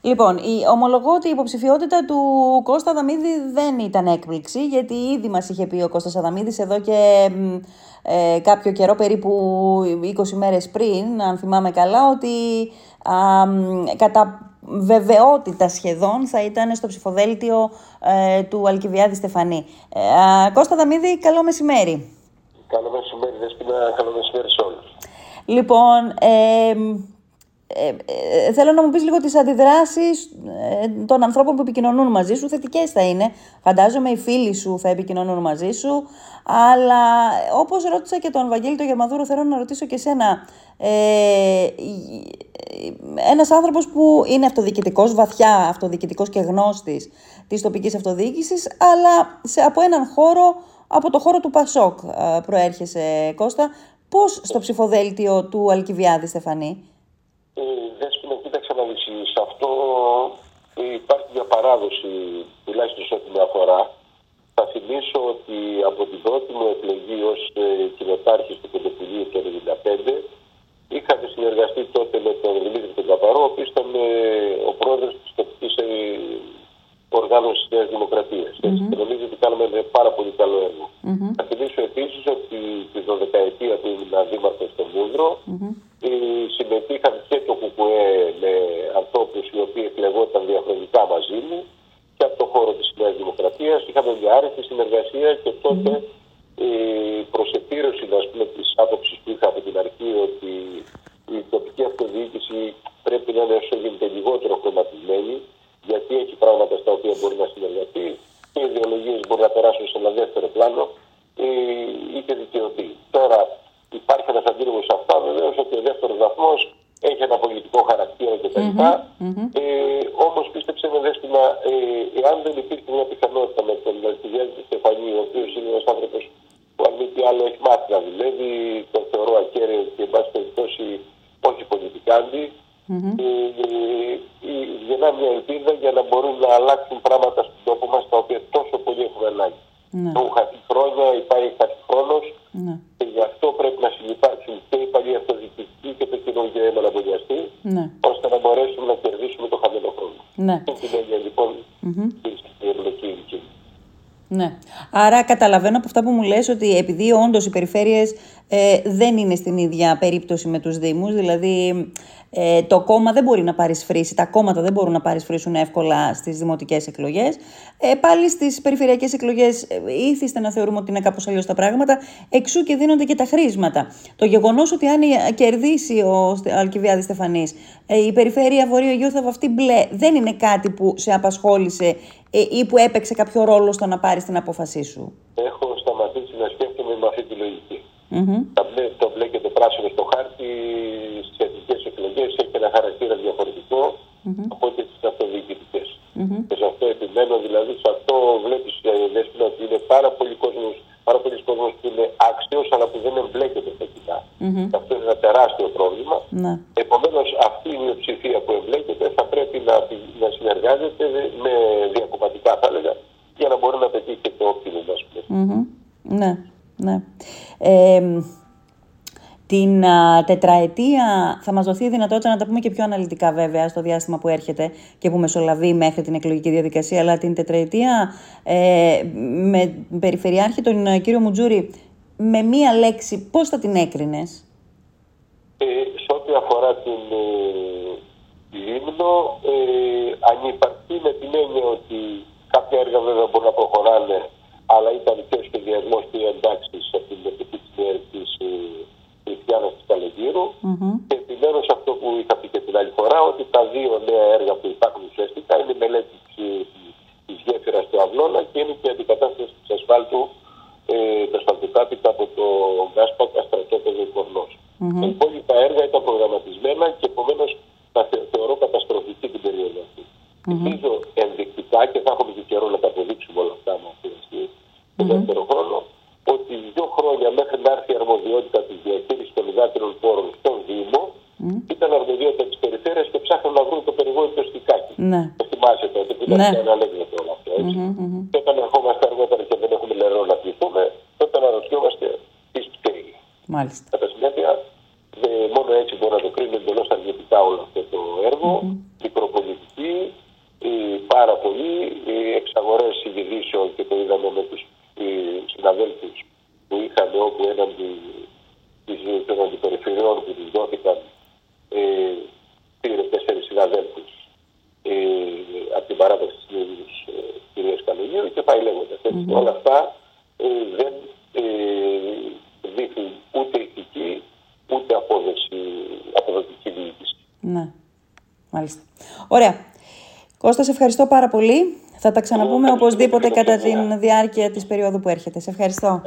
Λοιπόν, η, ομολογώ ότι η υποψηφιότητα του Κώστα Δαμίδη δεν ήταν έκπληξη, γιατί ήδη μας είχε πει ο Κώστας Αδαμίδης εδώ και ε, κάποιο καιρό, περίπου 20 μέρες πριν, αν θυμάμαι καλά, ότι α, κατά βεβαιότητα σχεδόν θα ήταν στο ψηφοδέλτιο ε, του Αλκιβιάδη Στεφανή. Ε, Κώστα Δαμίδη, καλό μεσημέρι. Καλό μεσημέρι, Δεσπίνα, καλό μεσημέρι σε όλους. Λοιπόν, ε, ε, ε, θέλω να μου πεις λίγο τις αντιδράσεις ε, των ανθρώπων που επικοινωνούν μαζί σου, θετικές θα είναι. Φαντάζομαι οι φίλοι σου θα επικοινωνούν μαζί σου, αλλά όπως ρώτησα και τον Βαγγέλη τον Γερμαδούρο, θέλω να ρωτήσω και σένα. Ε, ένας άνθρωπος που είναι αυτοδιοικητικός, βαθιά αυτοδιοικητικός και γνώστης της τοπικής αυτοδιοίκησης, αλλά σε, από έναν χώρο, από το χώρο του Πασόκ προέρχεσαι Κώστα. Πώς στο ψηφοδέλτιο του Αλκιβιάδη Στεφανή. Ε, Δέσποινα, κοίταξε να δεις, σε αυτό υπάρχει μια παράδοση, τουλάχιστον σε ό,τι με αφορά. Θα θυμίσω ότι από την πρώτη μου εκλογή ως ε, κοινοτάρχης του Κοντοπουλίου το 1995 είχατε συνεργαστεί τότε με τον Δημήτρη τον Καπαρό, ο οποίος ήταν ε, ο πρόεδρος της τοπικής ε, οργάνωσης της Νέας Δημοκρατίας. Mm-hmm. Και νομίζω ότι κάναμε ένα πάρα πολύ καλό έργο. Mm-hmm. Θα θυμίσω επίσης ότι τη 12 που ήμουν δήμαρχος στο Μούδρο, mm-hmm. συμμετείχαν και το ΚΚΕ με ανθρώπους οι οποίοι εκλεγόταν διαχρονικά μαζί μου και από το χώρο της Νέας Δημοκρατίας. Είχαμε μια άρεστη συνεργασία και τότε mm-hmm. η προσεπίρωση της άποψης που είχα από την αρχή ότι η τοπική αυτοδιοίκηση πρέπει να είναι όσο γίνεται λιγότερο χρωματισμένη γιατί έχει πράγματα στα οποία μπορεί να συνεργαστεί και οι ιδεολογίες μπορεί να περάσουν σε ένα δεύτερο πλάνο ή και δικαιωθεί. Τώρα υπάρχει ένας αντίλογος σε αυτά βεβαίως ότι ο δεύτερος βαθμός έχει ένα πολιτικό χαρακτήρα κτλ. Mm-hmm. Ε, Όμω πίστεψε με δέστημα, ε, εάν δεν υπήρχε μια πιθανότητα με τον Αλκιβιάδη Στεφανή, ο οποίος είναι ένας άνθρωπος που αν μη τι άλλο έχει μάθει να δουλεύει, τον θεωρώ ακέραιο και εν πάση περιπτώσει όχι πολιτικάντη, mm-hmm. ε, γεννά μια ελπίδα για να μπορούν να αλλάξουν πράγματα στον τόπο μας τα οποία τόσο πολύ έχουμε ανάγκη. Ναι. Έχουν χαθεί χρόνια, υπάρχει χαθεί χρόνος ναι. και γι' αυτό πρέπει να συνεπάρξουν και η παλιά αυτοδιοικητική και το κοινό για να μπολιαστεί, ναι. ώστε να μπορέσουμε να κερδίσουμε το χαμένο χρόνο. Ναι. Και την έννοια λοιπόν mm-hmm. η εμπλοκή ναι. Άρα καταλαβαίνω από αυτά που μου λες ότι επειδή όντως οι περιφέρειες ε, δεν είναι στην ίδια περίπτωση με τους Δήμους, δηλαδή ε, το κόμμα δεν μπορεί να παρισφρήσει, τα κόμματα δεν μπορούν να παρισφρήσουν εύκολα στις δημοτικές εκλογές. Ε, πάλι στις περιφερειακές εκλογές ε, ήθιστε να θεωρούμε ότι είναι κάπως αλλιώς τα πράγματα, εξού και δίνονται και τα χρήσματα. Το γεγονός ότι αν κερδίσει ο Αλκιβιάδης Στεφανής ε, η περιφέρεια Βορείο Αιγαίου θα βαφτεί μπλε, δεν είναι κάτι που σε απασχόλησε ε, ή που έπαιξε κάποιο ρόλο στο να πάρει την απόφασή σου; Έχω σταματήσει να σκέφτομαι με αυτή τη λογική. Mm-hmm. Το μπλε και το πράσινο στο χάρτη στι εθνικέ εκλογές έχει ένα χαρακτήρα διαφορετικό mm-hmm. από ό,τι στι αυτοδιοικητικές. Mm-hmm. Και σε αυτό επιμένω, δηλαδή σε αυτό βλέπεις ε, ότι είναι πάρα πολλοί κόσμοι πάρα πολλοί κόσμοι που είναι άξιος αλλά που δεν εμπλέκεται στα κοινά. Mm-hmm. Αυτό είναι ένα τεράστιο πρόβλημα. Ναι. Επομένως, αυτή η μειοψηφία που εμπλέκεται θα πρέπει να, να συνεργάζεται με διακομματικά, θα έλεγα, για να μπορεί να πετύχει το όπτιμο μα. Mm-hmm. Ναι, ναι. Ε, την α, τετραετία θα μας δοθεί η δυνατότητα να τα πούμε και πιο αναλυτικά βέβαια στο διάστημα που έρχεται και που μεσολαβεί μέχρι την εκλογική διαδικασία, αλλά την τετραετία ε, με περιφερειάρχη τον ε, κύριο Μουτζούρη, με μία λέξη, πώς θα την έκρινες; Ε, σε ό,τι αφορά την ε, Λίμνο, ε, ανυπαρκεί με την έννοια ότι κάποια έργα βέβαια μπορούν να προχωράνε, αλλά ήταν και ο σχεδιασμός και οι εντάξεις από την επιτυχία της Χριστιανά τη Καλεγύρου. Mm-hmm. Και επιμένω σε αυτό που είχα πει και την άλλη φορά, ότι τα δύο νέα έργα που υπάρχουν ουσιαστικά είναι η μελέτη τη γέφυρας του Αυλώνα και είναι και η αντικατάσταση της ασφάλτου, ε, του ασφαλτοκάπητα από το Γκάσπακα στρατόπεδο Κορνό. Mm-hmm. Τα υπόλοιπα έργα ήταν προγραμματισμένα και επομένως τα θεωρώ καταστροφική την περίοδο αυτή. Ελπίζω mm-hmm. ενδεικτικά και θα έχουμε και καιρό να τα αποδείξουμε όλα αυτά με αυτή το δεύτερο χρόνο ότι δύο χρόνια μέχρι να έρθει η αρμοδιότητα της διαχείρισης των υδάτινων πόρων στον Δήμο ήταν αρμοδία από τι περιφέρειε και ψάχνουν να βρουν το περιβόητο στικάκι. Ναι. Το θυμάσαι τότε που ήταν ναι. αναλέγγυο όλο αυτό. Έτσι. Mm -hmm. Και όταν ερχόμαστε αργότερα και δεν έχουμε νερό να πληθούμε, τότε αναρωτιόμαστε τις φταίει. Μάλιστα. Κατά συνέπεια, δε, μόνο έτσι μπορεί να το κρίνω εντελώς αρνητικά όλο αυτό το έργο. Mm -hmm. Η προπολιτική, η πάρα πολύ, οι εξαγορές ειδηλήσεων και το είδαμε με τους συναδέλφους που είχαμε όπου έναντι των αντιπεριφερειών που τους δόθηκαν ε, πήρε τέσσερις συναδέλφους ε, από την παράδοση της ε, κυρίας Καλογίου και πάει λέγοντας. Όλα αυτά δεν δείχνουν ούτε ηθική ούτε απόδοση αποδοτική διοίκηση. Ναι. Μάλιστα. Ωραία. Κώστας, σε ευχαριστώ πάρα πολύ. Θα τα ξαναπούμε οπωσδήποτε κατά τη διάρκεια της περίοδου που έρχεται. Σε ευχαριστώ.